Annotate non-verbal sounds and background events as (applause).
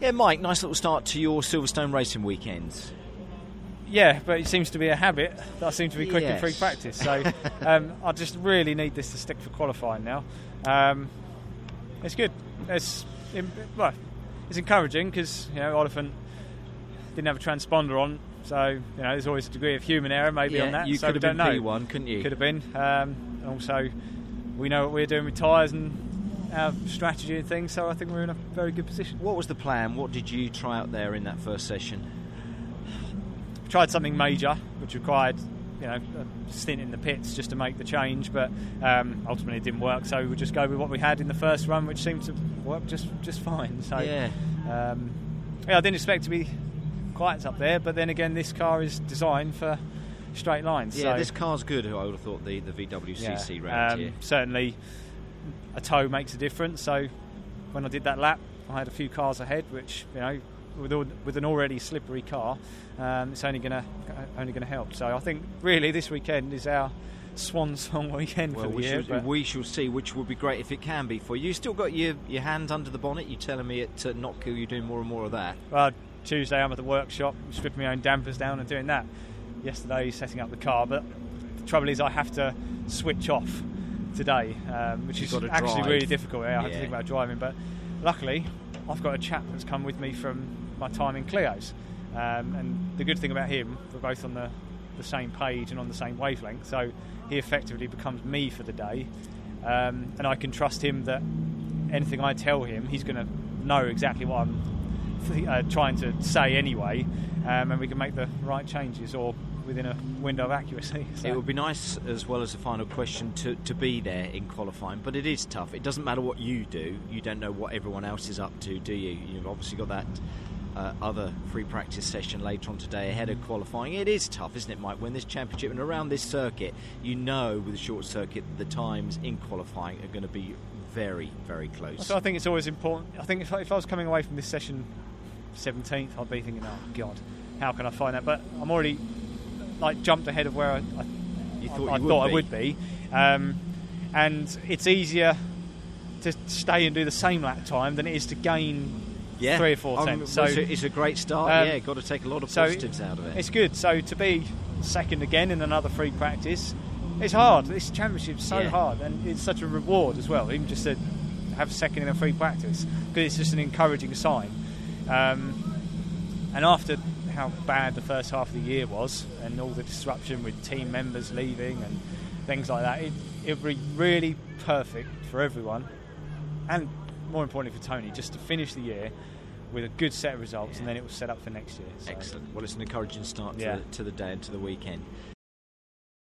Yeah, Mike, nice little start to your Silverstone racing weekends. Yeah, but it seems to be a habit that I seem to be quick in free practice. So (laughs) um, I just really need this to stick for qualifying now. Um, it's good. It's well, it's encouraging because you know Oliphant didn't have a transponder on, so you know there's always a degree of human error maybe Yeah, on that. you so could have been. P1, couldn't you? Could have been. Um, also, we know what we're doing with tyres and our strategy and things. So I think we're in a very good position. What was the plan? What did you try out there in that first session? tried something major, which required you know a stint in the pits just to make the change, but um, ultimately it didn't work. So we would just go with what we had in the first run, which seemed to work just just fine. So Yeah. um, yeah, I didn't expect to be quite up there, but then again, this car is designed for straight lines. Yeah, so, this car's good. I would have thought the, the VWCC yeah, round um, here. certainly a tow makes a difference. So when I did that lap, I had a few cars ahead, which you know. With, all, with an already slippery car, um, it's only going to only going to help. So I think really this weekend is our swan song (laughs) weekend Well, for the we, year. shall, we shall see, which would be great if it can be for you. You still got your, your hands under the bonnet. You're telling me at uh, Knockhill you're doing more and more of that. Well, Tuesday I'm at the workshop, stripping my own dampers down and doing that. Yesterday, setting up the car, but the trouble is I have to switch off today, um, which You've is actually drive. really difficult. Yeah, I have to think about driving, but luckily I've got a chap that's come with me from my time in Clio's, um, and the good thing about him, we're both on the the same page and on the same wavelength, so he effectively becomes me for the day, um, and I can trust him that anything I tell him, he's going to know exactly what I'm th- uh, trying to say anyway, um, and we can make the right changes or within a window of accuracy. (laughs) So. It would be nice, as well as a final question, to, to be there in qualifying, but it is tough. It doesn't matter what you do, you don't know what everyone else is up to, do you? You've obviously got that uh, other free practice session later on today ahead of qualifying. It is tough, isn't it, Mike? When this championship and around this circuit, you know with the short circuit, the times in qualifying are going to be very, very close. So I think it's always important. I think if if I was coming away from this session 17th, I'd be thinking, oh God, how can I find that? But I'm already like jumped ahead of where I, I, You thought I, I you would thought be. I would be, um, and it's easier to stay and do the same lap time than it is to gain yeah, three or four tenths. So it's, a, it's a great start. um, yeah, got to take a lot of so positives out of it. It's good. So to be second again in another free practice, it's hard. This championship's so Yeah. hard, and it's such a reward as well. Even just to have second in a free practice, because it's just an encouraging sign. Um, and after how bad the first half of the year was, and all the disruption with team members leaving and things like that, it it would be really perfect for everyone, and more importantly for Tony, just to finish the year with a good set of results, and then it will set up for next year. So- Excellent. Well, it's an encouraging start to, Yeah. the, to the day and to the weekend.